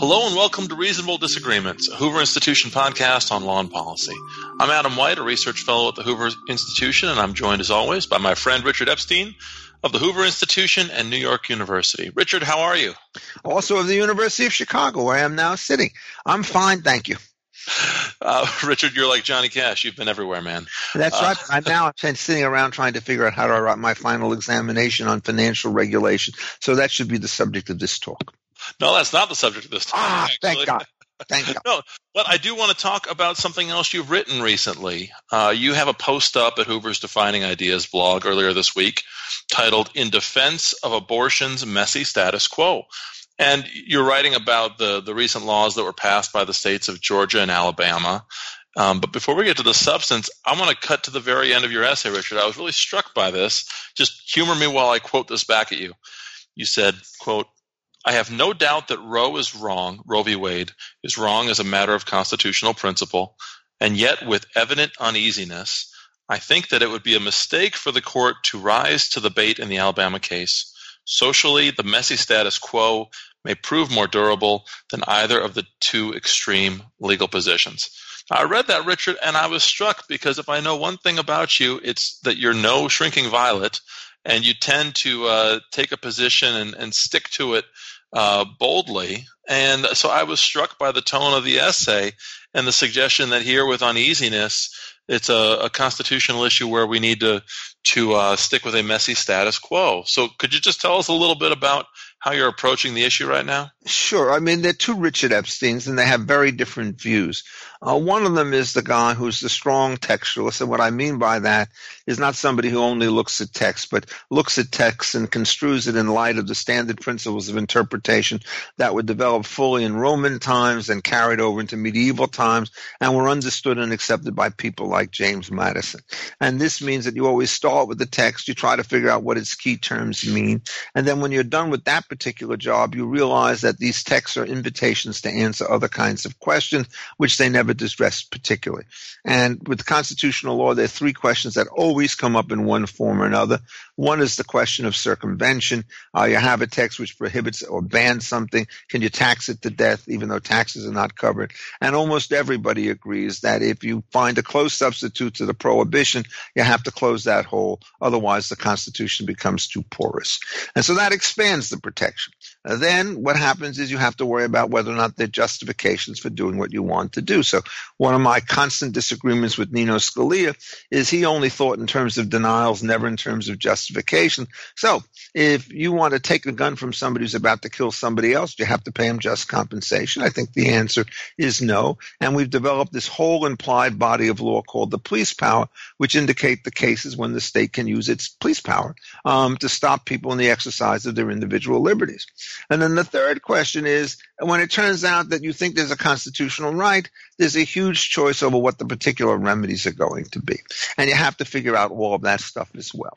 Hello and welcome to Reasonable Disagreements, a Hoover Institution podcast on law and policy. I'm Adam White, a research fellow at the Hoover Institution, and I'm joined as always by my friend Richard Epstein of the Hoover Institution and New York University. Richard, how are you? Also of the University of Chicago, where I am now sitting. I'm fine, thank you. Uh, Richard, you're like Johnny Cash. You've been everywhere, man. That's uh, right. I'm now sitting around trying to figure out how to write my final examination on financial regulation. So that should be the subject of this talk. No, that's not the subject of this talk. Ah, actually. thank God. Thank God. no, but I do want to talk about something else you've written recently. Uh, you have a post up at Hoover's Defining Ideas blog earlier this week titled In Defense of Abortion's Messy Status Quo. And you're writing about the, the recent laws that were passed by the states of Georgia and Alabama. Um, but before we get to the substance, I want to cut to the very end of your essay, Richard. I was really struck by this. Just humor me while I quote this back at you. You said, quote, I have no doubt that Roe is wrong, Roe v. Wade is wrong as a matter of constitutional principle, and yet with evident uneasiness, I think that it would be a mistake for the court to rise to the bait in the Alabama case. Socially, the messy status quo may prove more durable than either of the two extreme legal positions. I read that, Richard, and I was struck because if I know one thing about you, it's that you're no shrinking violet, and you tend to uh, take a position and, and stick to it uh, boldly. And so I was struck by the tone of the essay and the suggestion that here, with uneasiness, it's a, a constitutional issue where we need to to uh, stick with a messy status quo. So, could you just tell us a little bit about how you're approaching the issue right now? Sure. I mean, they're two Richard Epsteins, and they have very different views. Uh, one of them is the guy who's the strong textualist, and what I mean by that is not somebody who only looks at text, but looks at text and construes it in light of the standard principles of interpretation that were developed fully in Roman times and carried over into medieval times, and were understood and accepted by people like James Madison. And this means that you always start with the text, you try to figure out what its key terms mean, and then when you're done with that particular job, you realize that these texts are invitations to answer other kinds of questions, which they never address particularly. And with constitutional law, there are three questions that always come up in one form or another. One is the question of circumvention. Uh, you have a text which prohibits or bans something. Can you tax it to death, even though taxes are not covered? And almost everybody agrees that if you find a close substitute to the prohibition, you have to close that hole. Otherwise, the Constitution becomes too porous. And so that expands the protection then what happens is you have to worry about whether or not there are justifications for doing what you want to do. So one of my constant disagreements with Nino Scalia is he only thought in terms of denials, never in terms of justification. So if you want to take a gun from somebody who's about to kill somebody else, do you have to pay him just compensation. I think the answer is no. And we've developed this whole implied body of law called the police power, which indicate the cases when the state can use its police power um, to stop people in the exercise of their individual liberties. And then the third question is when it turns out that you think there's a constitutional right, there's a huge choice over what the particular remedies are going to be. And you have to figure out all of that stuff as well.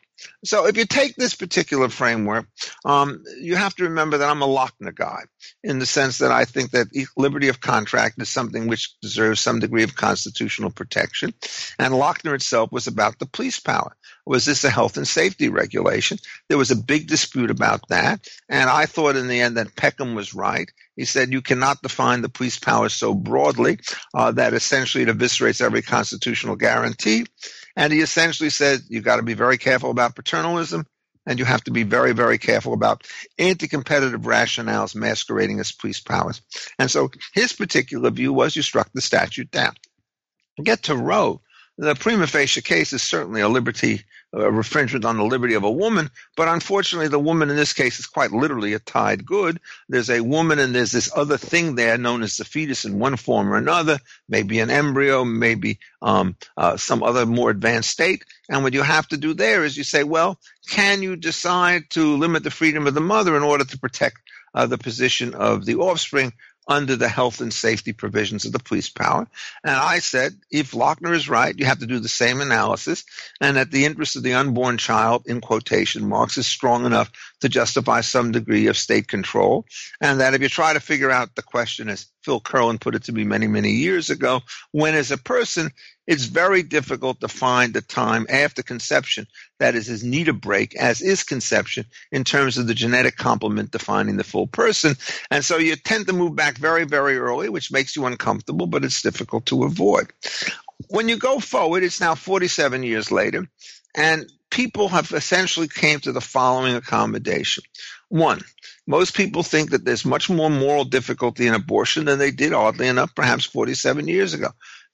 So if you take this particular framework, um, you have to remember that I'm a Lochner guy in the sense that I think that liberty of contract is something which deserves some degree of constitutional protection. And Lochner itself was about the police power. Was this a health and safety regulation? There was a big dispute about that. And I thought in the end that Peckham was right. He said you cannot define the police power so broadly uh, that essentially it eviscerates every constitutional guarantee. And he essentially said you've got to be very careful about paternalism and you have to be very, very careful about anti-competitive rationales masquerading as police powers. And so his particular view was you struck the statute down. Get to Roe. The prima facie case is certainly a liberty a infringement on the liberty of a woman, but unfortunately, the woman in this case is quite literally a tied good. There's a woman and there's this other thing there known as the fetus in one form or another, maybe an embryo, maybe um, uh, some other more advanced state. And what you have to do there is you say, well, can you decide to limit the freedom of the mother in order to protect uh, the position of the offspring under the health and safety provisions of the police power. And I said, if Lochner is right, you have to do the same analysis, and that the interest of the unborn child, in quotation marks, is strong enough to justify some degree of state control. And that if you try to figure out the question, as Phil Kurland put it to me many, many years ago, when as a person it's very difficult to find the time after conception that is as neat a break as is conception in terms of the genetic complement defining the full person. And so you tend to move back very, very early, which makes you uncomfortable, but it's difficult to avoid. When you go forward, it's now 47 years later, and people have essentially came to the following accommodation. One, most people think that there's much more moral difficulty in abortion than they did, oddly enough, perhaps 47 years ago.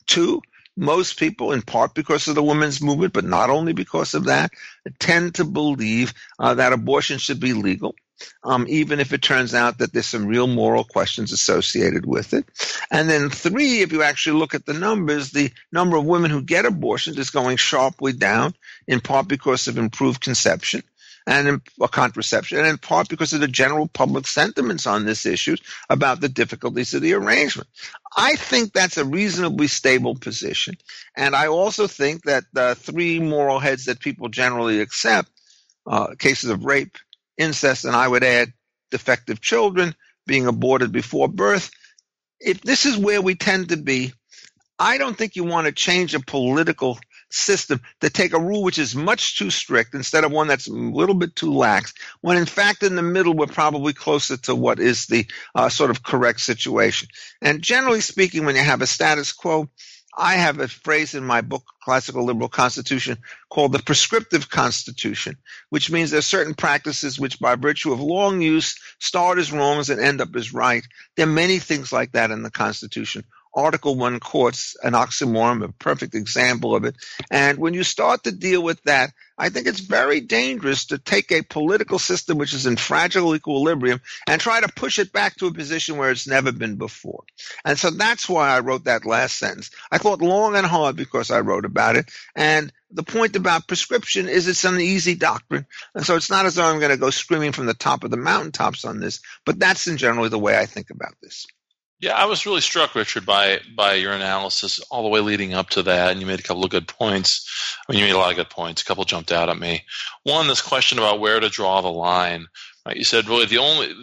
Two, most people, in part because of the women's movement, but not only because of that, tend to believe uh, that abortion should be legal. Um, even if it turns out that there's some real moral questions associated with it. And then three, if you actually look at the numbers, the number of women who get abortions is going sharply down, in part because of improved conception and in, contraception, and in part because of the general public sentiments on this issue about the difficulties of the arrangement. I think that's a reasonably stable position, and I also think that the three moral heads that people generally accept, uh, cases of rape, incest, and I would add defective children being aborted before birth. If this is where we tend to be, I don't think you want to change a political system to take a rule which is much too strict instead of one that's a little bit too lax, when in fact in the middle we're probably closer to what is the uh, sort of correct situation. And generally speaking, when you have a status quo, I have a phrase in my book, Classical Liberal Constitution, called the prescriptive constitution, which means there are certain practices which, by virtue of long use, start as wrongs and end up as right. There are many things like that in the Constitution. Article 1 courts an oxymoron, a perfect example of it. And when you start to deal with that, I think it's very dangerous to take a political system which is in fragile equilibrium and try to push it back to a position where it's never been before. And so that's why I wrote that last sentence. I thought long and hard because I wrote about it. And the point about prescription is it's an easy doctrine. And so it's not as though I'm going to go screaming from the top of the mountaintops on this, but that's in generally the way I think about this. Yeah, I was really struck, Richard, by by your analysis all the way leading up to that, and you made a couple of good points. I mean, you made a lot of good points. A couple jumped out at me. One, this question about where to draw the line. Right? You said really the only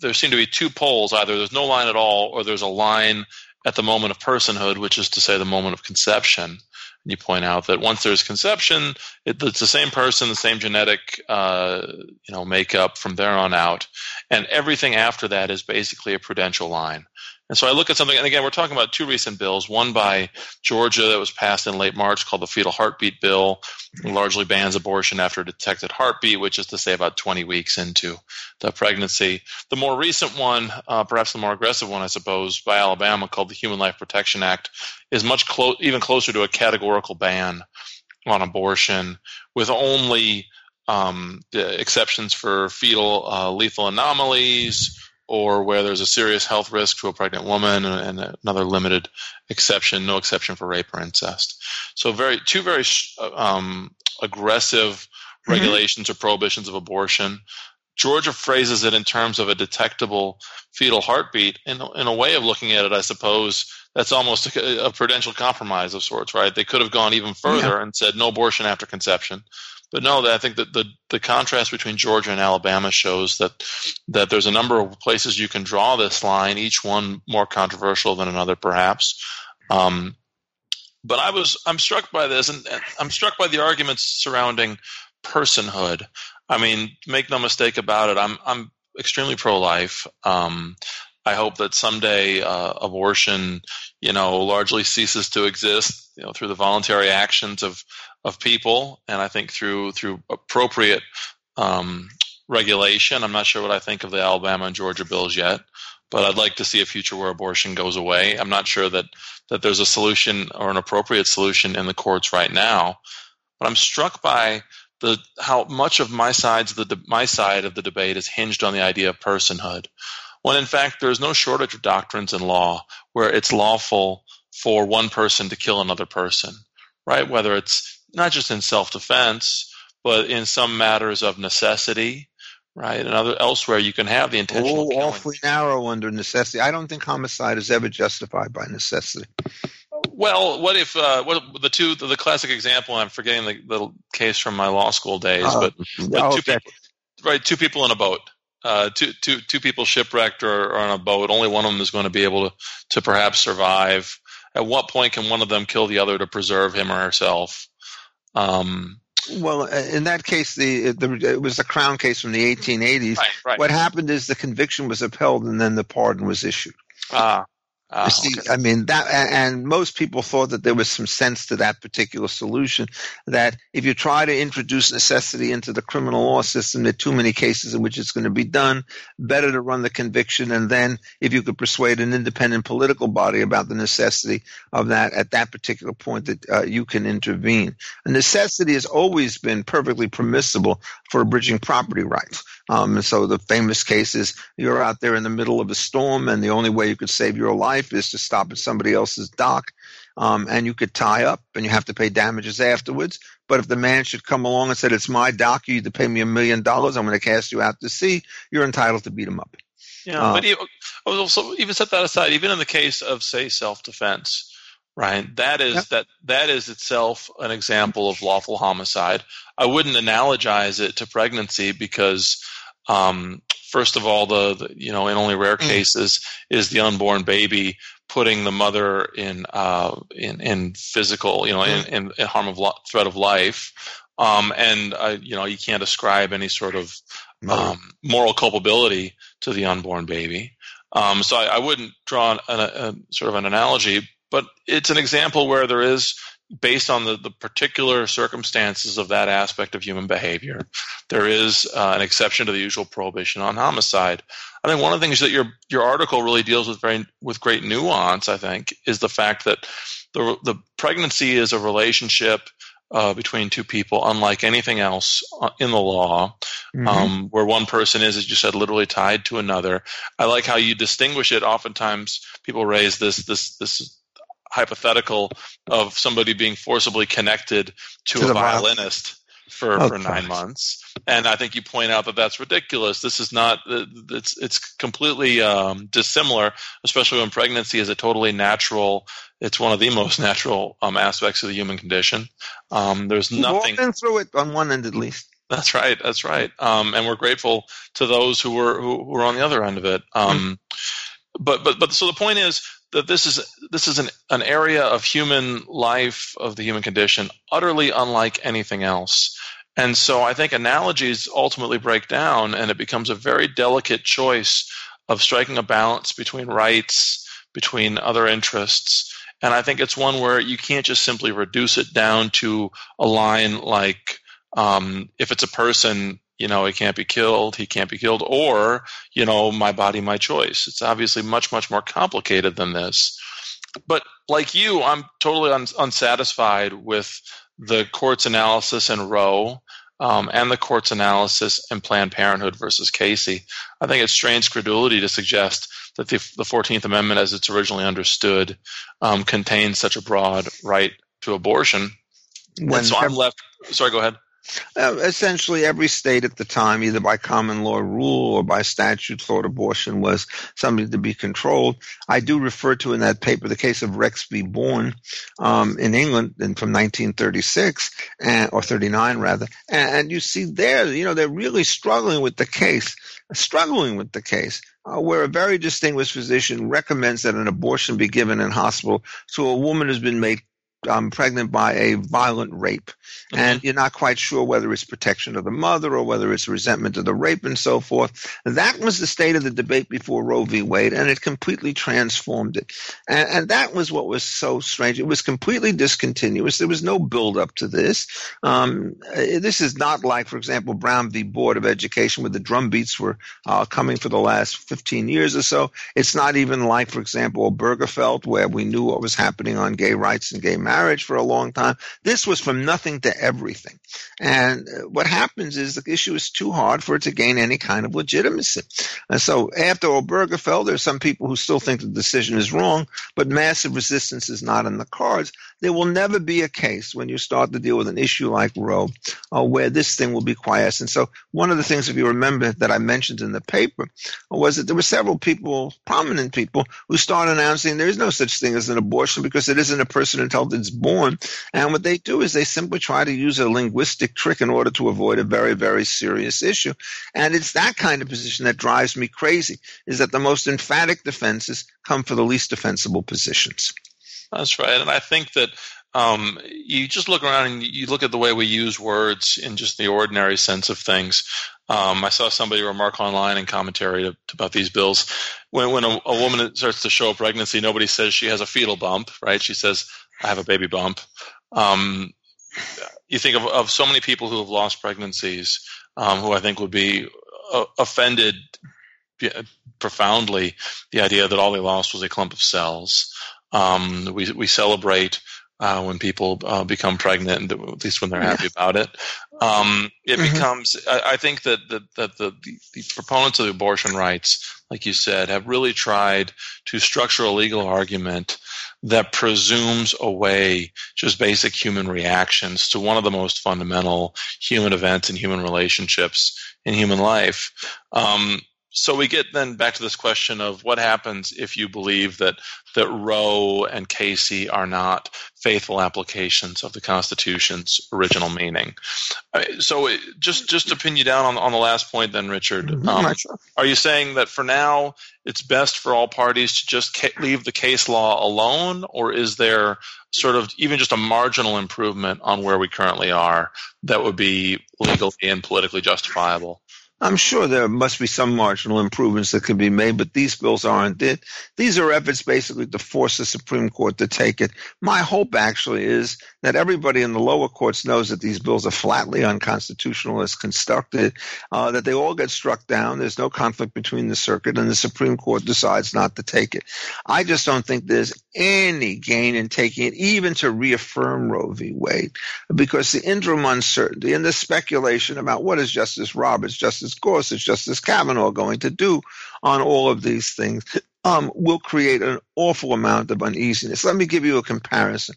there seem to be two poles: either there's no line at all, or there's a line at the moment of personhood, which is to say the moment of conception. And you point out that once there's conception, it, it's the same person, the same genetic, uh, you know, makeup from there on out, and everything after that is basically a prudential line. And so I look at something, and again, we're talking about two recent bills. One by Georgia that was passed in late March called the Fetal Heartbeat Bill, largely bans abortion after a detected heartbeat, which is to say about 20 weeks into the pregnancy. The more recent one, uh, perhaps the more aggressive one, I suppose, by Alabama called the Human Life Protection Act, is much clo- even closer to a categorical ban on abortion with only um, exceptions for fetal uh, lethal anomalies or where there's a serious health risk to a pregnant woman, and, another limited exception, no exception for rape or incest. So very two very um, aggressive mm-hmm. regulations or prohibitions of abortion. Georgia phrases it in terms of a detectable fetal heartbeat. In, in a way of looking at it, I suppose that's almost a, a prudential compromise of sorts, right? They could have gone even further yeah. and said no abortion after conception. But no, I think that the, the contrast between Georgia and Alabama shows that that there's a number of places you can draw this line, each one more controversial than another, perhaps. Um, but I was I'm struck by this, and, and I'm struck by the arguments surrounding personhood. I mean, make no mistake about it. I'm I'm extremely pro-life. Um, I hope that someday uh, abortion, you know, largely ceases to exist, you know, through the voluntary actions of of people, and I think through through appropriate um, regulation. I'm not sure what I think of the Alabama and Georgia bills yet, but I'd like to see a future where abortion goes away. I'm not sure that that there's a solution or an appropriate solution in the courts right now, but I'm struck by the how much of my sides the my side of the debate is hinged on the idea of personhood, when in fact there's no shortage of doctrines in law where it's lawful for one person to kill another person, right? Whether it's not just in self defense, but in some matters of necessity, right? And other elsewhere, you can have the intention. Oh, awfully narrow under necessity. I don't think homicide is ever justified by necessity. Well, what if uh, what the two the classic example? I'm forgetting the, case from my law school days, uh, but, but oh, two people, right? Two people in a boat. Uh, two, two, two people shipwrecked or, or on a boat. Only one of them is going to be able to, to perhaps survive at what point can one of them kill the other to preserve him or herself? Um, well, uh, in that case, the, the it was the Crown case from the 1880s. Right, right. What happened is the conviction was upheld, and then the pardon was issued. Ah, uh, see, okay. I mean that, and most people thought that there was some sense to that particular solution. That if you try to introduce necessity into the criminal law system, there are too many cases in which it's going to be done. Better to run the conviction, and then if you could persuade an independent political body about the necessity of that at that particular point, that uh, you can intervene. A necessity has always been perfectly permissible for abridging property rights. Um, and so the famous case is you're out there in the middle of a storm, and the only way you could save your life is to stop at somebody else's dock. Um, and you could tie up, and you have to pay damages afterwards. But if the man should come along and said, "It's my dock, you either pay me a million dollars, I'm going to cast you out to sea," you're entitled to beat him up. Yeah, uh, but even, also even set that aside. Even in the case of say self-defense, right? That is that that is itself an example of lawful homicide. I wouldn't analogize it to pregnancy because um, first of all, the, the, you know in only rare mm. cases is the unborn baby putting the mother in uh, in, in physical you know in, mm. in, in harm of lo- threat of life, um, and uh, you know you can't ascribe any sort of um, moral culpability to the unborn baby. Um, so I, I, wouldn't draw an, a, a, sort of an analogy, but it's an example where there is based on the, the particular circumstances of that aspect of human behavior, there is uh, an exception to the usual prohibition on homicide. I think one of the things that your your article really deals with very with great nuance, I think, is the fact that the the pregnancy is a relationship uh, between two people, unlike anything else uh, in the law, mm-hmm. um, where one person is, as you said, literally tied to another. I like how you distinguish it. Oftentimes, people raise this this this hypothetical of somebody being forcibly connected to, to a violinist for, oh, for nine months. And I think you point out that that's ridiculous. This is not, it's, it's completely um, dissimilar, especially when pregnancy is a totally natural, it's one of the most natural um, aspects of the human condition. Um, there's nothing. Walking through it on one end at least. That's right. That's right. Um, and we're grateful to those who were who, who were on the other end of it. Um, mm. But but but so the point is that this is this is an, an area of human life of the human condition utterly unlike anything else. And so i think analogies ultimately break down and it becomes a very delicate choice of striking a balance between rights between other interests. And i think it's one where you can't just simply reduce it down to a line like um, if it's a person you know, he can't be killed, he can't be killed, or, you know, my body, my choice. It's obviously much, much more complicated than this. But like you, I'm totally un- unsatisfied with the court's analysis in Roe um, and the court's analysis in Planned Parenthood versus Casey. I think it strains credulity to suggest that the, the 14th Amendment, as it's originally understood, um, contains such a broad right to abortion. When and so I'm left. Sorry, go ahead. Uh, essentially, every state at the time, either by common law rule or by statute, thought abortion was something to be controlled. I do refer to in that paper the case of Rex v. Bourne um, in England and from 1936 and, or 39 rather, and, and you see there, you know, they're really struggling with the case, struggling with the case. Uh, where a very distinguished physician recommends that an abortion be given in hospital to a woman who's been made um, pregnant by a violent rape, mm-hmm. and you're not quite sure whether it's protection of the mother or whether it's resentment of the rape and so forth. That was the state of the debate before Roe v. Wade, and it completely transformed it. And, and that was what was so strange. It was completely discontinuous. There was no build up to this. Um, this is not like, for example, Brown v. Board of Education, where the drumbeats were uh, coming for the last 15 years or so. It's not even like, for example, Obergefell, where we knew what was happening on gay rights and gay marriage for a long time. This was from nothing to everything. And uh, what happens is the issue is too hard for it to gain any kind of legitimacy. And so after Obergefell, there are some people who still think the decision is wrong, but massive resistance is not in the cards. There will never be a case when you start to deal with an issue like Roe uh, where this thing will be quiet. And so one of the things, if you remember, that I mentioned in the paper was that there were several people, prominent people, who started announcing there is no such thing as an abortion because it isn't a person until it's born. And what they do is they simply try to use a linguistic trick in order to avoid a very, very serious issue. And it's that kind of position that drives me crazy, is that the most emphatic defenses come for the least defensible positions. That's right, and I think that um, you just look around and you look at the way we use words in just the ordinary sense of things. Um, I saw somebody remark online in commentary to, to, about these bills. When, when a, a, woman starts to show pregnancy, nobody says she has a fetal bump, right? She says, I have a baby bump. Um, you think of, of, so many people who have lost pregnancies um, who I think would be uh, offended profoundly the idea that all they lost was a clump of cells. Um, we, we celebrate uh, when people uh, become pregnant, at least when they're happy about it. Um, it mm-hmm. becomes, I, I, think that, the, that the, the, the, proponents of abortion rights, like you said, have really tried to structure a legal argument that presumes away just basic human reactions to one of the most fundamental human events and human relationships in human life. Um, so we get then back to this question of what happens if you believe that that Roe and Casey are not faithful applications of the Constitution's original meaning. Uh, so just just to pin you down on, on the last point, then Richard, mm-hmm. um, are you saying that for now it's best for all parties to just ca- leave the case law alone, or is there sort of even just a marginal improvement on where we currently are that would be legally and politically justifiable? I'm sure there must be some marginal improvements that can be made, but these bills aren't it. These are efforts basically to force the Supreme Court to take it. My hope actually is that everybody in the lower courts knows that these bills are flatly unconstitutional as constructed, uh, that they all get struck down. There's no conflict between the circuit and the Supreme Court decides not to take it. I just don't think there's any gain in taking it, even to reaffirm Roe v. Wade, because the interim uncertainty and the speculation about what is Justice Roberts, Justice Justice Gorsuch, Justice Kavanaugh going to do on all of these things um, will create an awful amount of uneasiness. Let me give you a comparison.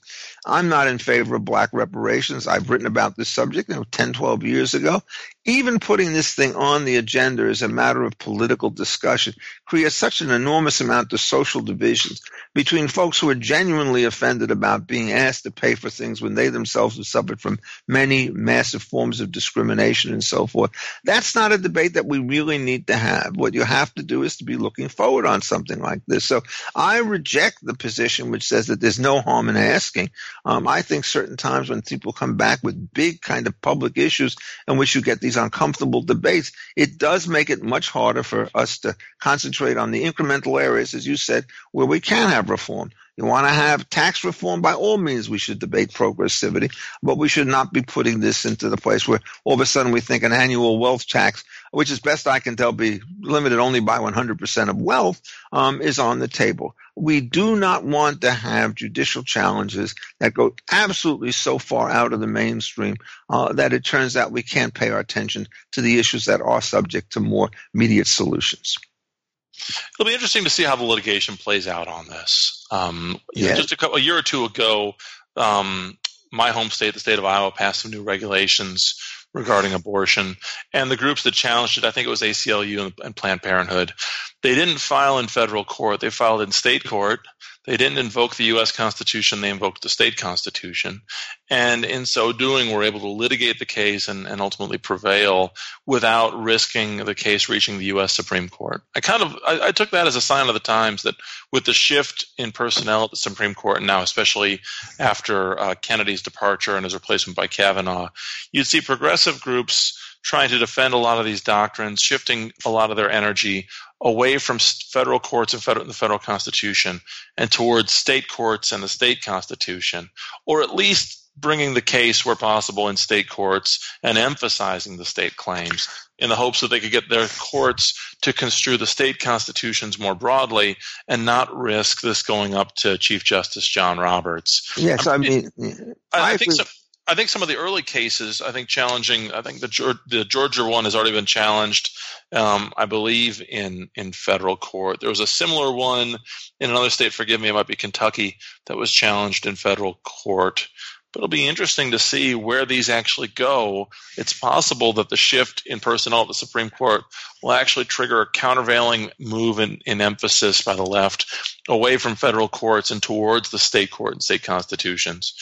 I'm not in favor of black reparations. I've written about this subject you know, 10, 12 years ago. Even putting this thing on the agenda as a matter of political discussion creates such an enormous amount of social divisions between folks who are genuinely offended about being asked to pay for things when they themselves have suffered from many massive forms of discrimination and so forth. That's not a debate that we really need to have. What you have to do is to be looking forward on something like this. So I reject the position which says that there's no harm in asking. Um, I think certain times when people come back with big kind of public issues in which you get these uncomfortable debates, it does make it much harder for us to concentrate on the incremental areas, as you said, where we can have reform. You want to have tax reform? By all means, we should debate progressivity, but we should not be putting this into the place where all of a sudden we think an annual wealth tax, which is best I can tell be limited only by 100% of wealth, um, is on the table. We do not want to have judicial challenges that go absolutely so far out of the mainstream uh, that it turns out we can't pay our attention to the issues that are subject to more immediate solutions. It'll be interesting to see how the litigation plays out on this. Um, yeah. just a, couple, a year or two ago, um, my home state, the state of Iowa, passed some new regulations regarding abortion, and the groups that challenged it, I think it was ACLU and, Planned Parenthood, they didn't file in federal court; they filed in state court they didn't invoke the U.S. Constitution, they invoked the state constitution. And in so doing, were able to litigate the case and, and ultimately prevail without risking the case reaching the U.S. Supreme Court. I kind of I, I took that as a sign of the times that with the shift in personnel at the Supreme Court, and now especially after uh, Kennedy's departure and his replacement by Kavanaugh, you'd see progressive groups trying to defend a lot of these doctrines, shifting a lot of their energy away from federal courts and federal, the federal constitution and towards state courts and the state constitution, or at least bringing the case where possible in state courts and emphasizing the state claims in the hopes that they could get their courts to construe the state constitutions more broadly and not risk this going up to Chief Justice John Roberts. Yes, I mean, I, I think so. I think some of the early cases, I think challenging. I think the the Georgia one has already been challenged. Um, I believe in in federal court. There was a similar one in another state. Forgive me, it might be Kentucky that was challenged in federal court. But it'll be interesting to see where these actually go. It's possible that the shift in personnel at the Supreme Court will actually trigger a countervailing move in, in emphasis by the left away from federal courts and towards the state court and state constitutions.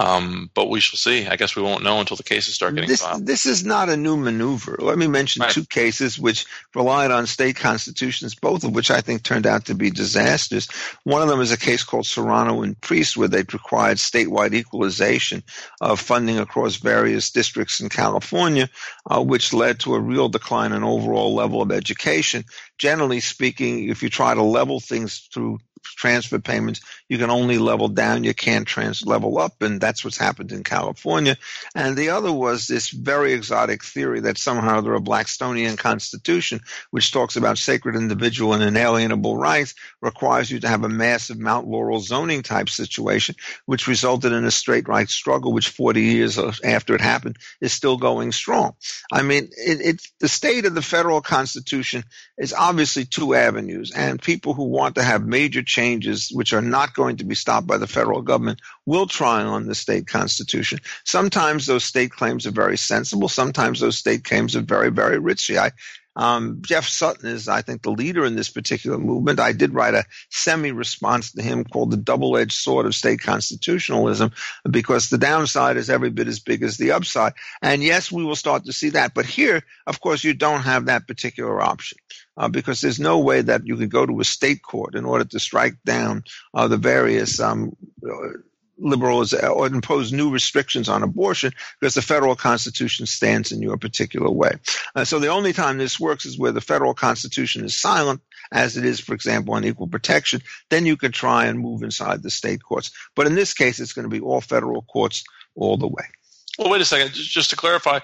Um, but we shall see. I guess we won't know until the cases start getting this, filed. This is not a new maneuver. Let me mention Right. two cases which relied on state constitutions, both of which I think turned out to be disasters. One of them is a case called Serrano and Priest, where they required statewide equalization of funding across various districts in California, uh, which led to a real decline in overall level of education. Generally speaking, if you try to level things through transfer payments, you can only level down, you can't trans level up, and that's what's happened in California. And the other was this very exotic theory that somehow there a Blackstonian constitution, which talks about sacred individual and inalienable rights, requires you to have a massive Mount Laurel zoning type situation, which resulted in a straight right struggle, which 40 years after it happened is still going strong. I mean, it, it's the state of the federal constitution is obviously two avenues, and people who want to have major changes, which are not going to be stopped by the federal government, will try on the state constitution. Sometimes those state claims are very sensible. Sometimes those state claims are very, very risky. I, um, Jeff Sutton is, I think, the leader in this particular movement. I did write a semi response to him called The Double Edged Sword of State Constitutionalism because the downside is every bit as big as the upside. And yes, we will start to see that. But here, of course, you don't have that particular option. Uh, because there's no way that you could go to a state court in order to strike down uh, the various um, liberals or impose new restrictions on abortion because the federal constitution stands in your particular way. Uh, so the only time this works is where the federal constitution is silent, as it is, for example, on equal protection. Then you can try and move inside the state courts. But in this case, it's going to be all federal courts all the way. Well, wait a second. Just to clarify,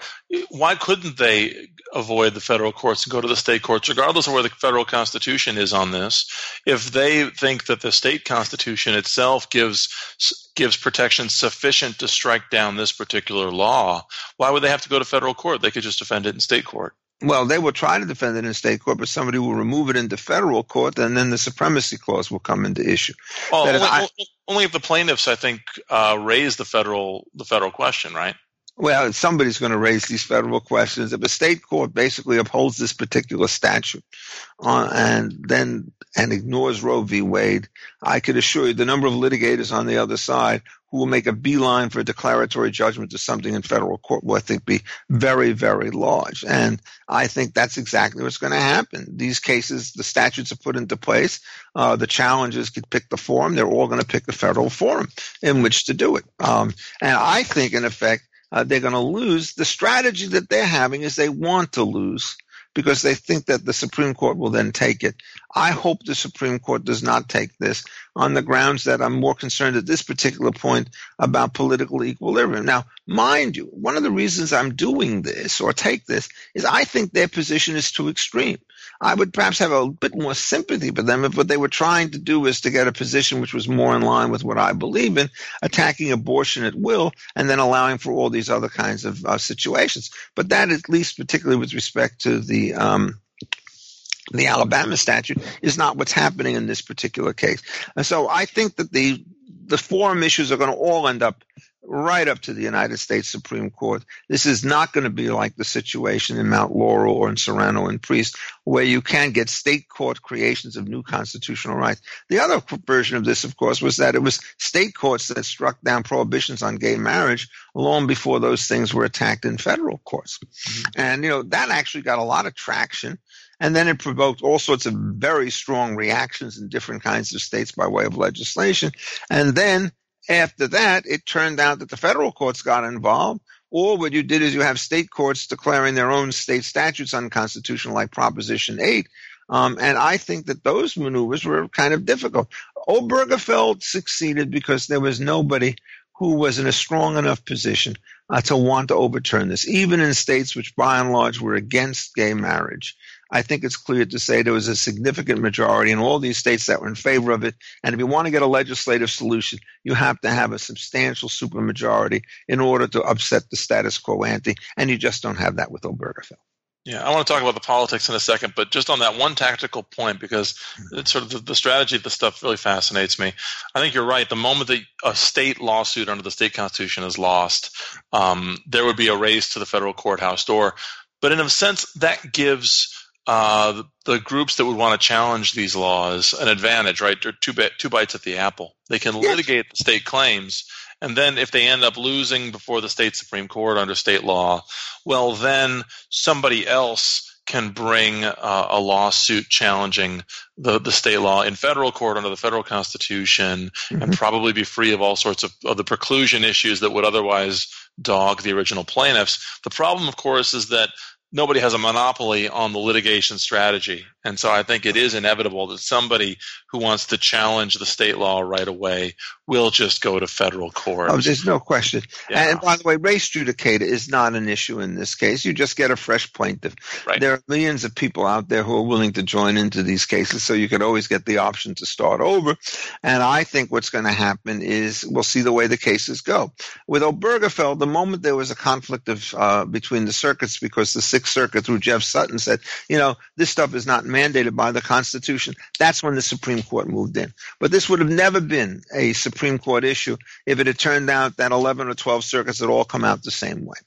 why couldn't they avoid the federal courts and go to the state courts, regardless of where the federal constitution is on this? If they think that the state constitution itself gives gives protection sufficient to strike down this particular law, why would they have to go to federal court? They could just defend it in state court. Well, they will try to defend it in state court, but somebody will remove it into federal court, and then the supremacy clause will come into issue. Well, only, I, only, if the plaintiffs, I think, uh, raise the federal the federal question, right? Well, somebody's going to raise these federal questions. If a state court basically upholds this particular statute uh, and then and ignores Roe v. Wade, I could assure you the number of litigators on the other side who will make a beeline for a declaratory judgment to something in federal court will, I think, be very, very large. And I think that's exactly what's going to happen. These cases, the statutes are put into place. Uh, the challengers could pick the forum. They're all going to pick the federal forum in which to do it. Um, and I think, in effect, uh, they're going to lose. The strategy that they're having is they want to lose because they think that the Supreme Court will then take it. I hope the Supreme Court does not take this on the grounds that I'm more concerned at this particular point about political equilibrium. Now, mind you, one of the reasons I'm doing this or take this is I think their position is too extreme. I would perhaps have a bit more sympathy for them if what they were trying to do was to get a position which was more in line with what I believe in, attacking abortion at will, and then allowing for all these other kinds of uh, situations. But that, at least particularly with respect to the um, the Alabama statute, is not what's happening in this particular case. And so I think that the the forum issues are going to all end up right up to the United States Supreme Court. This is not going to be like the situation in Mount Laurel or in Serrano and Priest, where you can get state court creations of new constitutional rights. The other version of this, of course, was that it was state courts that struck down prohibitions on gay marriage long before those things were attacked in federal courts. Mm-hmm. And, you know, that actually got a lot of traction. And then it provoked all sorts of very strong reactions in different kinds of states by way of legislation. And then after that, it turned out that the federal courts got involved. Or what you did is you have state courts declaring their own state statutes unconstitutional, like Proposition 8. Um, and I think that those maneuvers were kind of difficult. Obergefell succeeded because there was nobody who was in a strong enough position uh, to want to overturn this, even in states which by and large were against gay marriage. I think it's clear to say there was a significant majority in all these states that were in favor of it. And if you want to get a legislative solution, you have to have a substantial supermajority in order to upset the status quo ante. And you just don't have that with Obergefell. Yeah, I want to talk about the politics in a second, but just on that one tactical point, because it's sort of the, the strategy of the stuff really fascinates me. I think you're right. The moment that a state lawsuit under the state constitution is lost, um, there would be a race to the federal courthouse door. But in a sense, that gives uh, the, groups that would want to challenge these laws an advantage, right? They're two, two bites at the apple. They can litigate the state claims And then if they end up losing before the state Supreme Court under state law, well, then somebody else can bring uh, a lawsuit challenging the, the state law in federal court under the federal constitution mm-hmm. and probably be free of all sorts of, of the preclusion issues that would otherwise dog the original plaintiffs. The problem, of course, is that nobody has a monopoly on the litigation strategy. And so I think it is inevitable that somebody who wants to challenge the state law right away will just go to federal court. Oh, there's no question. Yeah. And by the way, res judicata is not an issue in this case. You just get a fresh plaintiff. Right. There are millions of people out there who are willing to join into these cases, so you could always get the option to start over. And I think what's going to happen is we'll see the way the cases go. With Obergefell, the moment there was a conflict of uh, between the circuits because the Sixth Circuit through Jeff Sutton said, you know, this stuff is not mandated by the Constitution. That's when the Supreme Court moved in. But this would have never been a Supreme Court issue if it had turned out that 11 or 12 circuits had all come out the same way.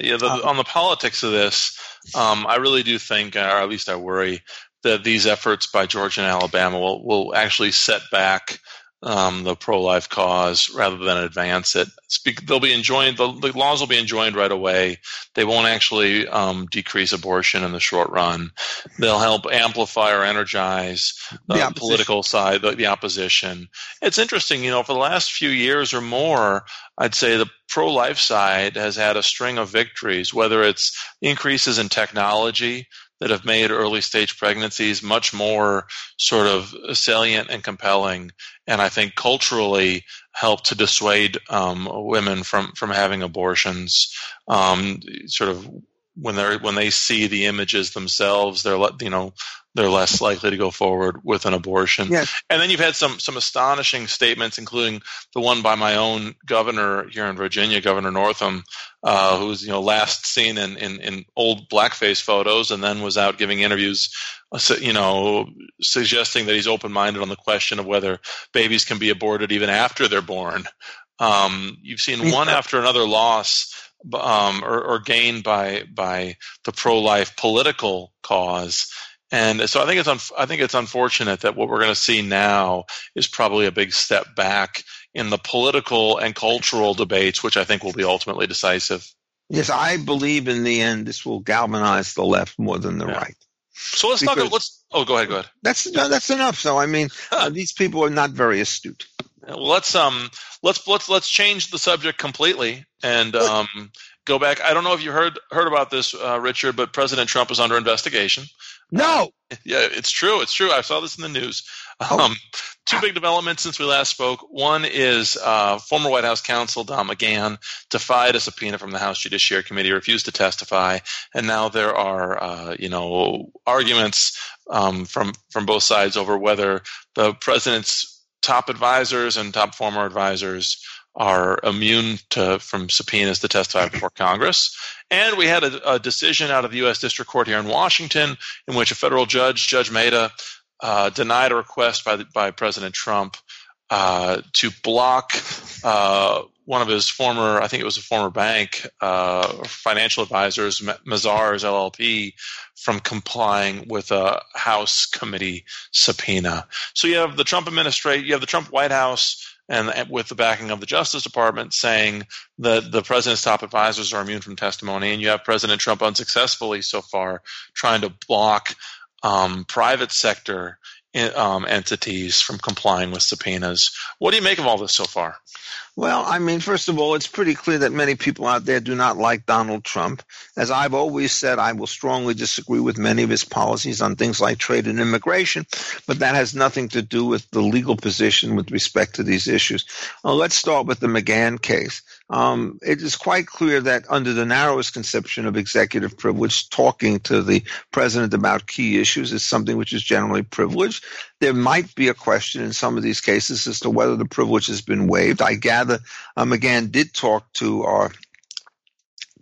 Yeah, the, on the politics of this, um, I really do think, or at least I worry, that these efforts by Georgia and Alabama will, will actually set back um, the pro-life cause rather than advance it. Speak, they'll be enjoined. The, the, laws will be enjoined right away. They won't actually um, decrease abortion in the short run. They'll help amplify or energize the, the political side, the, the opposition. It's interesting, you know, for the last few years or more, I'd say the pro-life side has had a string of victories, whether it's increases in technology that have made early stage pregnancies much more sort of salient and compelling, and I think culturally help to dissuade um, women from from having abortions. Um, sort of when they when they see the images themselves, they're you know they're less likely to go forward with an abortion. Yes. And then you've had some some astonishing statements, including the one by my own governor here in Virginia, Governor Northam, uh, who was you know last seen in, in, in old blackface photos, and then was out giving interviews, uh, you know, suggesting that he's open minded on the question of whether babies can be aborted even after they're born. Um, you've seen one after another loss um, or, or gained by by the pro life political cause and so I think it's un- I think it's unfortunate that what we're going to see now is probably a big step back in the political and cultural debates, which I think will be ultimately decisive. Yes, I believe in the end this will galvanize the left more than the yeah. right. So let's because talk. Let's. Oh, go ahead. Go ahead. That's that's enough. So I mean, uh, these people are not very astute. Well, let's um let's let's let's change the subject completely and um go back. I don't know if you heard heard about this, uh, Richard, but President Trump is under investigation. No. Yeah, it's true. It's true. I saw this in the news. Oh. Um, two big developments since we last spoke. One is uh, former White House counsel Don McGahn defied a subpoena from the House Judiciary Committee, refused to testify, and now there are uh, you know arguments um, from from both sides over whether the president's top advisors and top former advisors are immune to, from subpoenas to testify before Congress. And we had a, a, decision out of the U.S. District Court here in Washington in which a federal judge, Judge Mehta, uh, denied a request by, the, by President Trump uh, to block uh, one of his former, I think it was a former bank, uh, financial advisors, Mazars LLP, from complying with a House committee subpoena. So you have the Trump administration, you have the Trump White House and with the backing of the Justice Department saying that the president's top advisors are immune from testimony, and you have President Trump unsuccessfully so far trying to block um, private sector um, entities from complying with subpoenas. What do you make of all this so far? Well, I mean, first of all, it's pretty clear that many people out there do not like Donald Trump. As I've always said, I will strongly disagree with many of his policies on things like trade and immigration, but that has nothing to do with the legal position with respect to these issues. Uh, let's start with the McGahn case. Um, it is quite clear that under the narrowest conception of executive privilege, talking to the president about key issues is something which is generally privileged. There might be a question in some of these cases as to whether the privilege has been waived. I gather McGahn did talk to our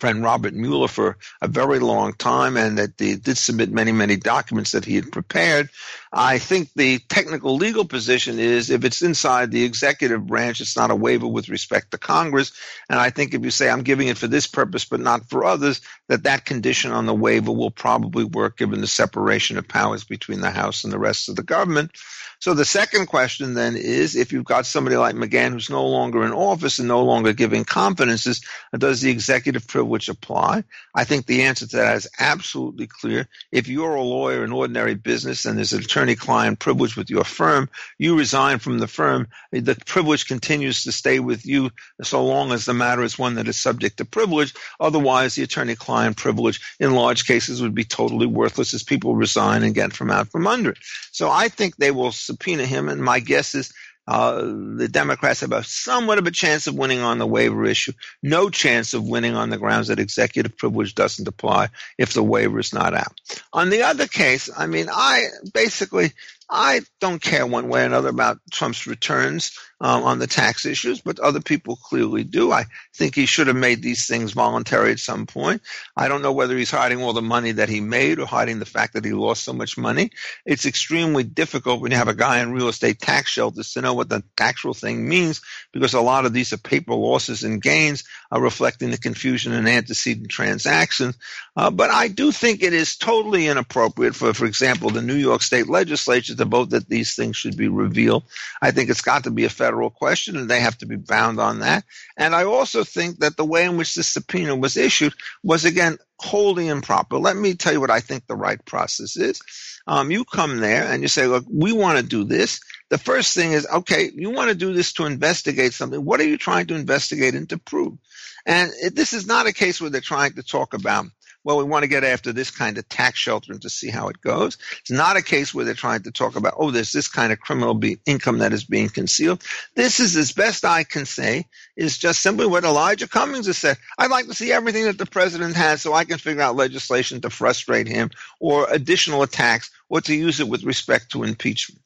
friend Robert Mueller for a very long time and that he did submit many, many documents that he had prepared. I think the technical legal position is if it's inside the executive branch, it's not a waiver with respect to Congress. And I think if you say I'm giving it for this purpose but not for others, that that condition on the waiver will probably work given the separation of powers between the House and the rest of the government. So the second question then is if you've got somebody like McGahn who's no longer in office and no longer giving confidences, does the executive privilege apply? I think the answer to that is absolutely clear. If you're a lawyer in ordinary business and there's an attorney client privilege with your firm, you resign from the firm, the privilege continues to stay with you so long as the matter is one that is subject to privilege. Otherwise, the attorney client privilege in large cases would be totally worthless as people resign and get from out from under it. So I think they will subpoena him, and my guess is uh, the Democrats have a somewhat of a chance of winning on the waiver issue. No chance of winning on the grounds that executive privilege doesn't apply if the waiver is not out. On the other case, I mean, I basically I don't care one way or another about Trump's returns um, on the tax issues, but other people clearly do. I think he should have made these things voluntary at some point. I don't know whether he's hiding all the money that he made or hiding the fact that he lost so much money. It's extremely difficult when you have a guy in real estate tax shelters to know what the actual thing means because a lot of these are paper losses and gains are reflecting the confusion in antecedent transactions. Uh, but I do think it is totally inappropriate for, for example, the New York State legislature to vote that these things should be revealed. I think it's got to be a federal question and they have to be bound on that. And I also think that the way in which the subpoena was issued was again wholly improper. Let me tell you what I think the right process is. Um, you come there and you say, look, we want to do this. The first thing is, okay, you want to do this to investigate something. What are you trying to investigate and to prove? And it, this is not a case where they're trying to talk about well, we want to get after this kind of tax sheltering to see how it goes. It's not a case where they're trying to talk about, oh, there's this kind of criminal be- income that is being concealed. This is, as best I can say, is just simply what Elijah Cummings has said. I'd like to see everything that the president has so I can figure out legislation to frustrate him or additional attacks or to use it with respect to impeachment.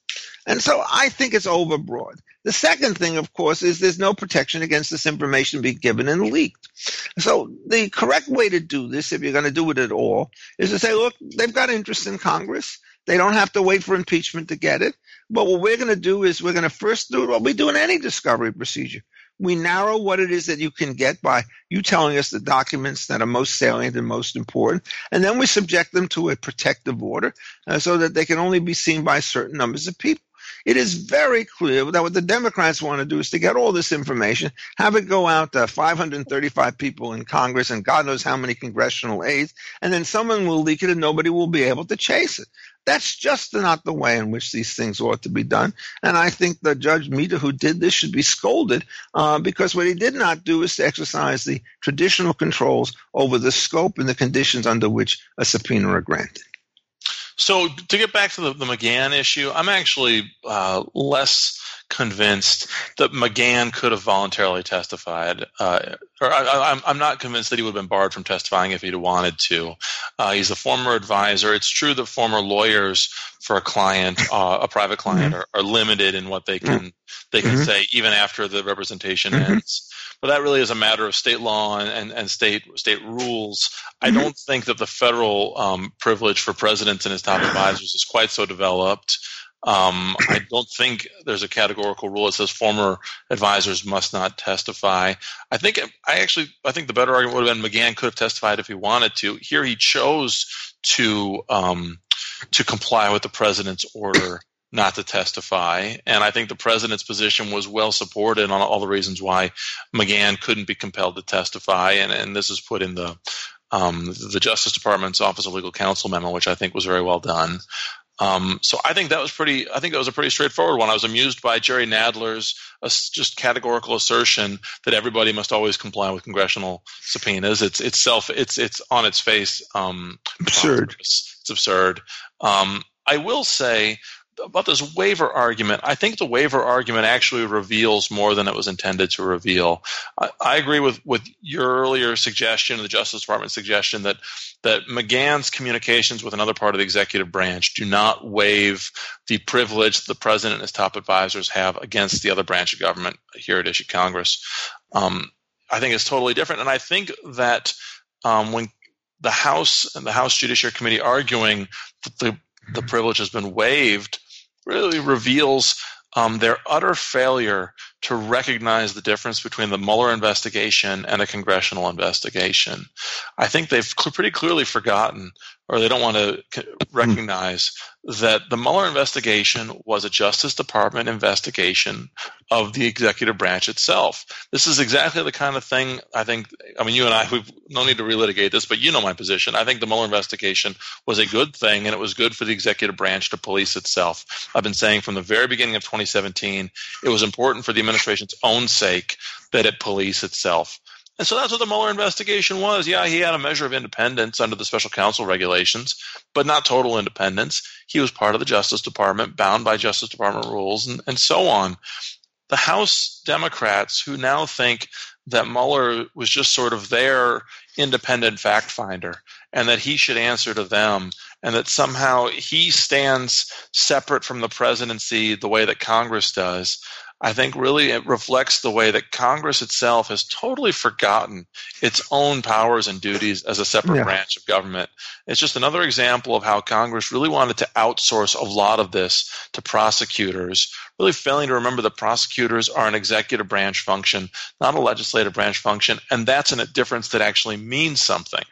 And so I think it's overbroad. The second thing, of course, is there's no protection against this information being given and leaked. So the correct way to do this, if you're going to do it at all, is to say, look, they've got interest in Congress. They don't have to wait for impeachment to get it. But what we're going to do is we're going to first do what we do in any discovery procedure. We narrow what it is that you can get by you telling us the documents that are most salient and most important, and then we subject them to a protective order uh, so that they can only be seen by certain numbers of people. It is very clear that what the Democrats want to do is to get all this information, have it go out to 535 people in Congress and God knows how many congressional aides, and then someone will leak it and nobody will be able to chase it. That's just not the way in which these things ought to be done. And I think the Judge Mehta who did this should be scolded uh, because what he did not do is to exercise the traditional controls over the scope and the conditions under which a subpoena are granted. So to get back to the, the McGahn issue, I'm actually uh, less convinced that McGahn could have voluntarily testified, uh, or I, am not convinced that he would have been barred from testifying if he'd wanted to. Uh, he's a former advisor. It's true that former lawyers for a client, uh, a private client, mm-hmm. are, are, limited in what they can they can mm-hmm. say even after the representation mm-hmm. ends but that really is a matter of state law and, and, state state rules. I mm-hmm. don't think that the federal um, privilege for presidents and his top advisors is quite so developed. Um, I don't think there's a categorical rule that says former advisors must not testify. I think I actually I think the better argument would have been McGahn could have testified if he wanted to. Here he chose to um, to comply with the president's order not to testify. And I think the president's position was well supported on all the reasons why McGahn couldn't be compelled to testify. And, and this is put in the um, the Justice Department's Office of Legal Counsel memo, which I think was very well done. Um, so I think that was pretty. I think that was a pretty straightforward one. I was amused by Jerry Nadler's uh, just categorical assertion that everybody must always comply with congressional subpoenas. It's it's self. It's it's on its face um, absurd. It's absurd. Um, I will say about this waiver argument, I think the waiver argument actually reveals more than it was intended to reveal. I, I, agree with, with your earlier suggestion, the Justice Department suggestion that that McGahn's communications with another part of the executive branch do not waive the privilege the president and his top advisors have against the other branch of government here at issue Congress. Um, I think it's totally different, and I think that um, when the House and the House Judiciary Committee arguing that the, the privilege has been waived really reveals um, their utter failure to recognize the difference between the Mueller investigation and a congressional investigation. I think they've cl- pretty clearly forgotten, or they don't want to recognize, that the Mueller investigation was a Justice Department investigation of the executive branch itself. This is exactly the kind of thing I think, I mean, you and I, we've no need to relitigate this, but you know my position. I think the Mueller investigation was a good thing, and it was good for the executive branch to police itself. I've been saying from the very beginning of 2017, it was important for the administration's own sake that it police itself. And so that's what the Mueller investigation was. Yeah, he had a measure of independence under the special counsel regulations, but not total independence. He was part of the Justice Department, bound by Justice Department rules, and, and so on. The House Democrats who now think that Mueller was just sort of their independent fact finder and that he should answer to them and that somehow he stands separate from the presidency the way that Congress does. I think really it reflects the way that Congress itself has totally forgotten its own powers and duties as a separate yeah. branch of government. It's just another example of how Congress really wanted to outsource a lot of this to prosecutors, really failing to remember that prosecutors are an executive branch function, not a legislative branch function, and that's a difference that actually means something.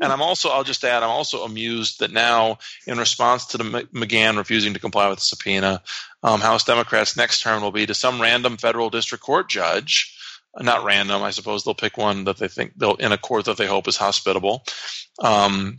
And I'm also, I'll just add, I'm also amused that now, in response to the McGahn refusing to comply with the subpoena, um, House Democrats' next term will be to some random federal district court judge. Not random, I suppose they'll pick one that they think they'll in a court that they hope is hospitable. Um,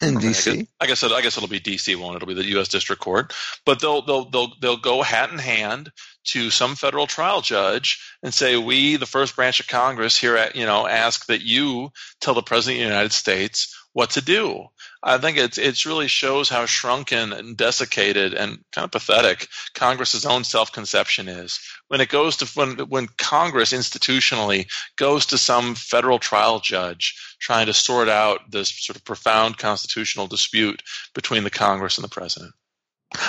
in DC, I guess, I guess I guess it'll be DC, won't it? It'll be the U.S. District Court, but they'll they'll they'll they'll go hat in hand to some federal trial judge and say, "We, the first branch of Congress, here at you know, ask that you tell the President of the United States what to do." I think it's it really shows how shrunken and desiccated and kind of pathetic Congress's own self conception is when it goes to when when Congress institutionally goes to some federal trial judge trying to sort out this sort of profound constitutional dispute between the Congress and the president.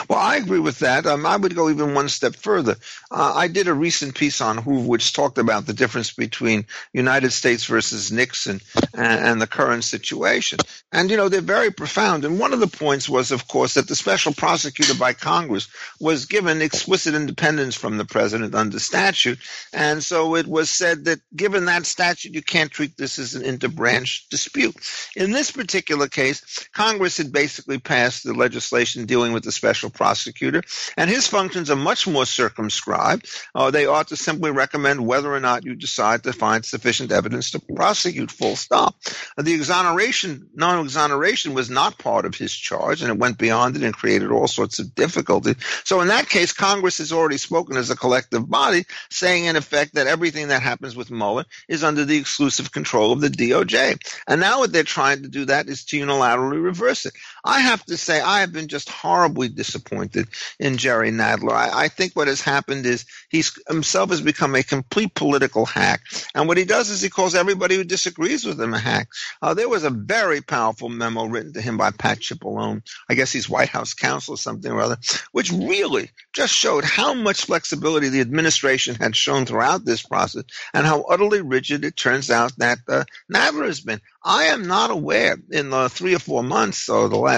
Well, I agree with that. Um, I would go even one step further. Uh, I did a recent piece on Hoover which talked about the difference between United States versus Nixon and, and, the current situation. And, you know, they're very profound. And one of the points was, of course, that the special prosecutor by Congress was given explicit independence from the president under statute. And so it was said that given that statute, you can't treat this as an interbranch dispute. In this particular case, Congress had basically passed the legislation dealing with the special special prosecutor, and his functions are much more circumscribed. Uh, they ought to simply recommend whether or not you decide to find sufficient evidence to prosecute, full stop. The exoneration, non exoneration, was not part of his charge, and it went beyond it and created all sorts of difficulty. So, in that case, Congress has already spoken as a collective body, saying in effect that everything that happens with Mueller is under the exclusive control of the DOJ. And now what they're trying to do that is to unilaterally reverse it. I have to say, I have been just horribly disappointed in Jerry Nadler. I, I think what has happened is he's himself has become a complete political hack. And what he does is he calls everybody who disagrees with him a hack. Uh, there was a very powerful memo written to him by Pat Cipollone. I guess he's White House counsel or something or other, which really just showed how much flexibility the administration had shown throughout this process and how utterly rigid it turns out that uh, Nadler has been. I am not aware in the three or four months or the last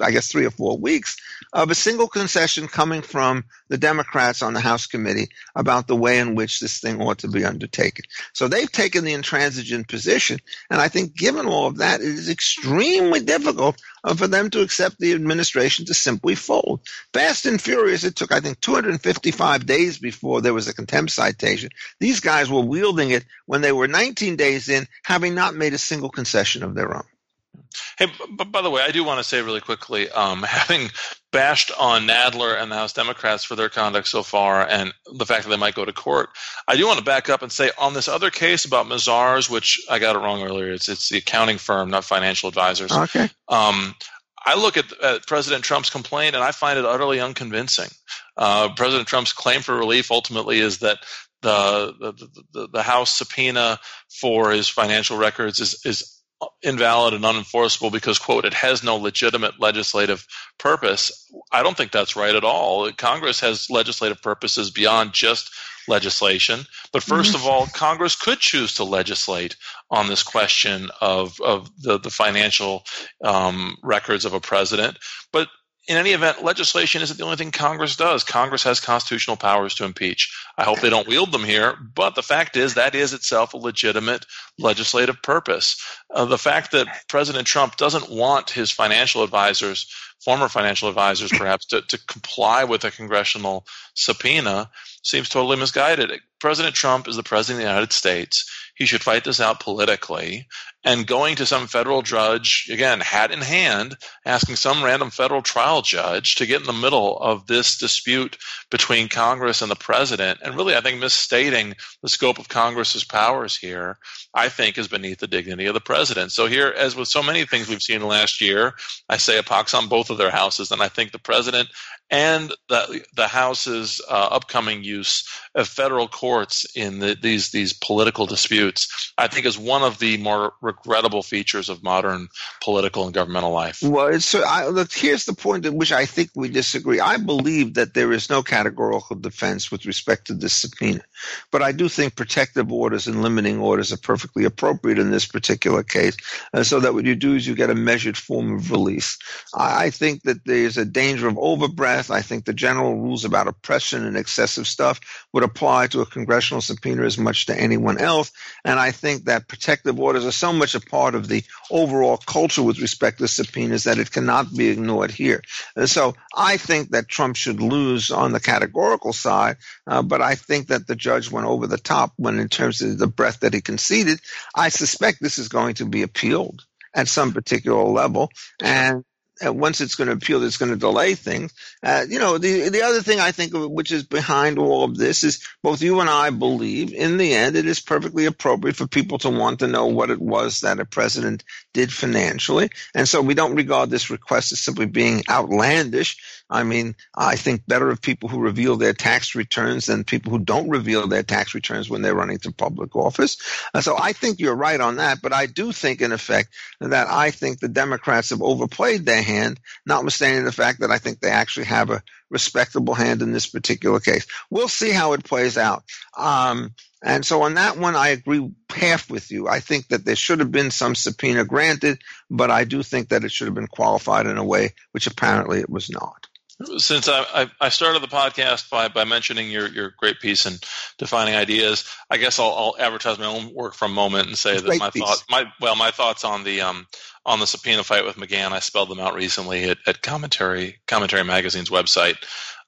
I guess, three or four weeks of a single concession coming from the Democrats on the House committee about the way in which this thing ought to be undertaken. So they've taken the intransigent position. And I think given all of that, it is extremely difficult uh, for them to accept the administration to simply fold. Fast and furious, it took, I think, 255 days before there was a contempt citation. These guys were wielding it when they were 19 days in, having not made a single concession of their own. Hey, but by the way, I do want to say really quickly, um, having bashed on Nadler and the House Democrats for their conduct so far, and the fact that they might go to court, I do want to back up and say on this other case about Mazars, which I got it wrong earlier, it's it's the accounting firm, not financial advisors. Okay. Um, I look at, at, President Trump's complaint and I find it utterly unconvincing. Uh, President Trump's claim for relief ultimately is that the the, the, the House subpoena for his financial records is is invalid and unenforceable because quote it has no legitimate legislative purpose i don't think that's right at all congress has legislative purposes beyond just legislation. But 1st mm-hmm. of all, Congress could choose to legislate on this question of, of the, the financial um, records of a president. But in any event, legislation isn't the only thing Congress does. Congress has constitutional powers to impeach. I hope they don't wield them here, but the fact is that is itself a legitimate legislative purpose. Uh, the fact that President Trump doesn't want his financial advisors, former financial advisors perhaps, to, to comply with a congressional subpoena seems totally misguided. President Trump is the president of the United States. He should fight this out politically. And going to some federal judge, again, hat in hand, asking some random federal trial judge to get in the middle of this dispute between Congress and the president, and really, I think, misstating the scope of Congress's powers here, I think, is beneath the dignity of the president. So, here, as with so many things we've seen last year, I say a pox on both of their houses. And I think the president and the, the House's uh, upcoming use of federal courts in the, these these political disputes, I think, is one of the more regrettable features of modern political and governmental life. Well, it's, I, look, here's the point at which I think we disagree. I believe that there is no categorical defense with respect to this subpoena, but I do think protective orders and limiting orders are perfectly appropriate in this particular case, uh, so that what you do is you get a measured form of release. I, I think that there's a danger of overbreadth. I think the general rules about oppression and excessive stuff would apply to a congressional subpoena as much to anyone else. And I think that protective orders are so much a part of the overall culture with respect to subpoenas that it cannot be ignored here. And so I think that Trump should lose on the categorical side, uh, but I think that the judge went over the top when, in terms of the breadth that he conceded, I suspect this is going to be appealed at some particular level. And once it's going to appeal, it's going to delay things. Uh, you know, the the other thing I think of, which is behind all of this is both you and I believe in the end it is perfectly appropriate for people to want to know what it was that a president did financially, and so we don't regard this request as simply being outlandish. I mean, I think better of people who reveal their tax returns than people who don't reveal their tax returns when they're running to public office. And so I think you're right on that, but I do think, in effect, that I think the Democrats have overplayed their hand, notwithstanding the fact that I think they actually have a respectable hand in this particular case. We'll see how it plays out. Um, and so on that one, I agree half with you. I think that there should have been some subpoena granted, but I do think that it should have been qualified in a way which apparently it was not. Since I, I, started the podcast by, by mentioning your, your great piece and defining ideas, I guess I'll, I'll advertise my own work for a moment and say that my thoughts my well my thoughts on the um on the subpoena fight with McGahn. I spelled them out recently at, at commentary commentary magazine's website.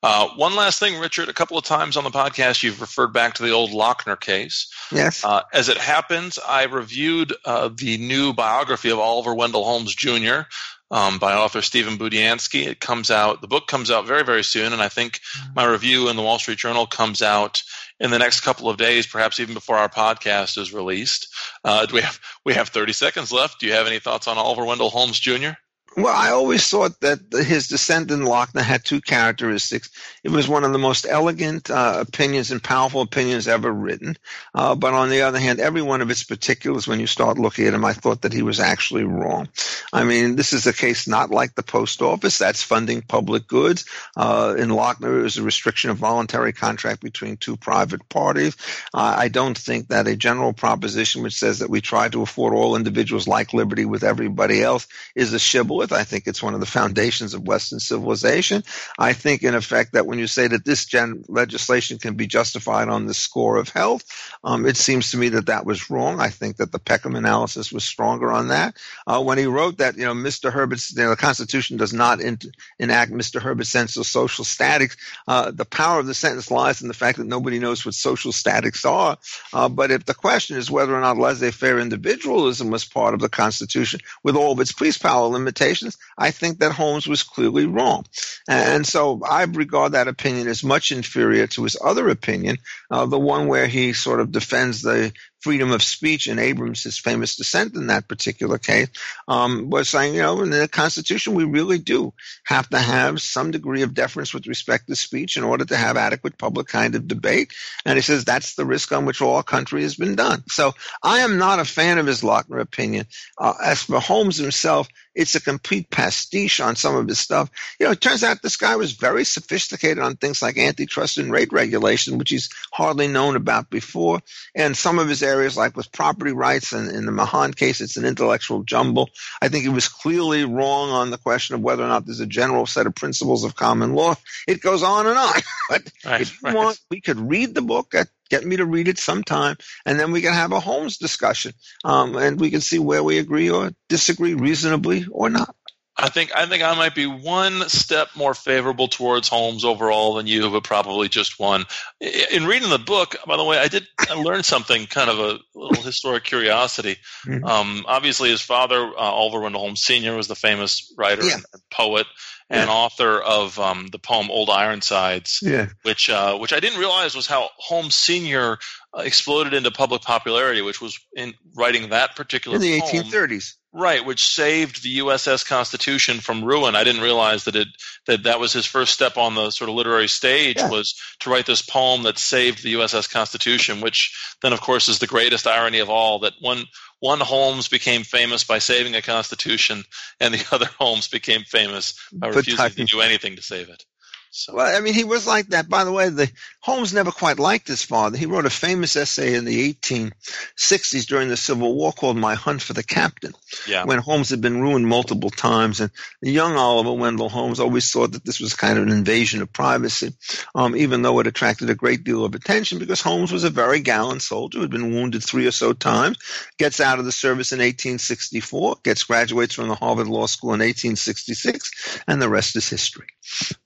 Uh, one last thing, Richard. A couple of times on the podcast, you've referred back to the old Lochner case. Yes. Uh, as it happens, I reviewed uh, the new biography of Oliver Wendell Holmes Jr um, by author Stephen Budiansky. It comes out, the book comes out very, very soon, and I think mm-hmm. my review in the Wall Street Journal comes out in the next couple of days, perhaps even before our podcast is released. Uh, do we have we have 30 seconds left? Do you have any thoughts on Oliver Wendell Holmes Jr.? Well, I always thought that his descendant Lochner had two characteristics. It was one of the most elegant uh, opinions and powerful opinions ever written. Uh, but on the other hand, every one of its particulars, when you start looking at him, I thought that he was actually wrong. I mean, this is a case not like the post office. That's funding public goods. Uh, in Lochner, it was a restriction of voluntary contract between two private parties. I don't think that a general proposition which says that we try to afford all individuals like liberty with everybody else is a shibboleth I think it's one of the foundations of Western civilization. I think, in effect, that when you say that this gen- legislation can be justified on the score of health, um, it seems to me that that was wrong. I think that the Peckham analysis was stronger on that. Uh, when he wrote that, you know, Mr. Herbert's, you know, the Constitution does not in- enact Mr. Herbert's sense of social statics. Uh, the power of the sentence lies in the fact that nobody knows what social statics are. Uh, but if the question is whether or not laissez-faire individualism was part of the Constitution with all of its police power limitations, I think that Holmes was clearly wrong. And so I regard that opinion as much inferior to his other opinion, uh, the one where he sort of defends the freedom of speech, and Abrams, his famous dissent in that particular case, um, was saying, you know, in the Constitution, we really do have to have some degree of deference with respect to speech in order to have adequate public kind of debate. And he says that's the risk on which all country has been done. So I am not a fan of his Lochner opinion. Uh, as for Holmes himself, it's a complete pastiche on some of his stuff. You know, it turns out this guy was very sophisticated on things like antitrust and rate regulation, which he's hardly known about before. And some of his areas, like with property rights and in the Mahon case, it's an intellectual jumble. I think he was clearly wrong on the question of whether or not there's a general set of principles of common law. It goes on and on. but right, if you right. want, we could read the book at get me to read it sometime, and then we can have a Holmes discussion, um, and we can see where we agree or disagree reasonably or not. I think I think I might be one step more favorable towards Holmes overall than you, but probably just one. In reading the book, by the way, I did I learned something, kind of a little historic curiosity. Mm-hmm. Um, obviously, his father, uh, Oliver Wendell Holmes Sr., was the famous writer yeah. and poet and yeah. author of um, the poem "Old Ironsides," yeah. which uh, which I didn't realize was how Holmes Senior uh, exploded into public popularity, which was in writing that particular in the poem, 1830s. Right, which saved the USS Constitution from ruin. I didn't realize that it that that was his first step on the sort of literary stage yeah. was to write this poem that saved the USS Constitution, which then of course is the greatest irony of all that one one Holmes became famous by saving a constitution, and the other Holmes became famous by refusing to do anything to save it. So. Well, I mean, he was like that. By the way, the Holmes never quite liked his father. He wrote a famous essay in the 1860s during the Civil War called "My Hunt for the Captain," yeah. when Holmes had been ruined multiple times, and the young Oliver Wendell Holmes always thought that this was kind of an invasion of privacy, um, even though it attracted a great deal of attention because Holmes was a very gallant soldier who had been wounded three or so times, gets out of the service in 1864, gets graduates from the Harvard Law School in 1866, and the rest is history.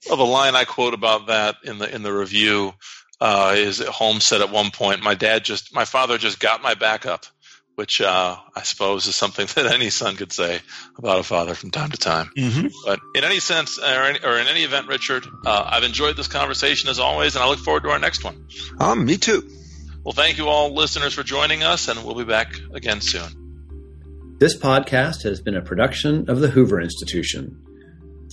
Well, the line I quote about that in the in the review uh, is Holmes said at one point, "My dad just, my father just got my back up," which uh, I suppose is something that any son could say about a father from time to time. Mm-hmm. But in any sense, or, any, or in any event, Richard, uh, I've enjoyed this conversation as always, and I look forward to our next one. Um, me too. Well, thank you all, listeners, for joining us, and we'll be back again soon. This podcast has been a production of the Hoover Institution.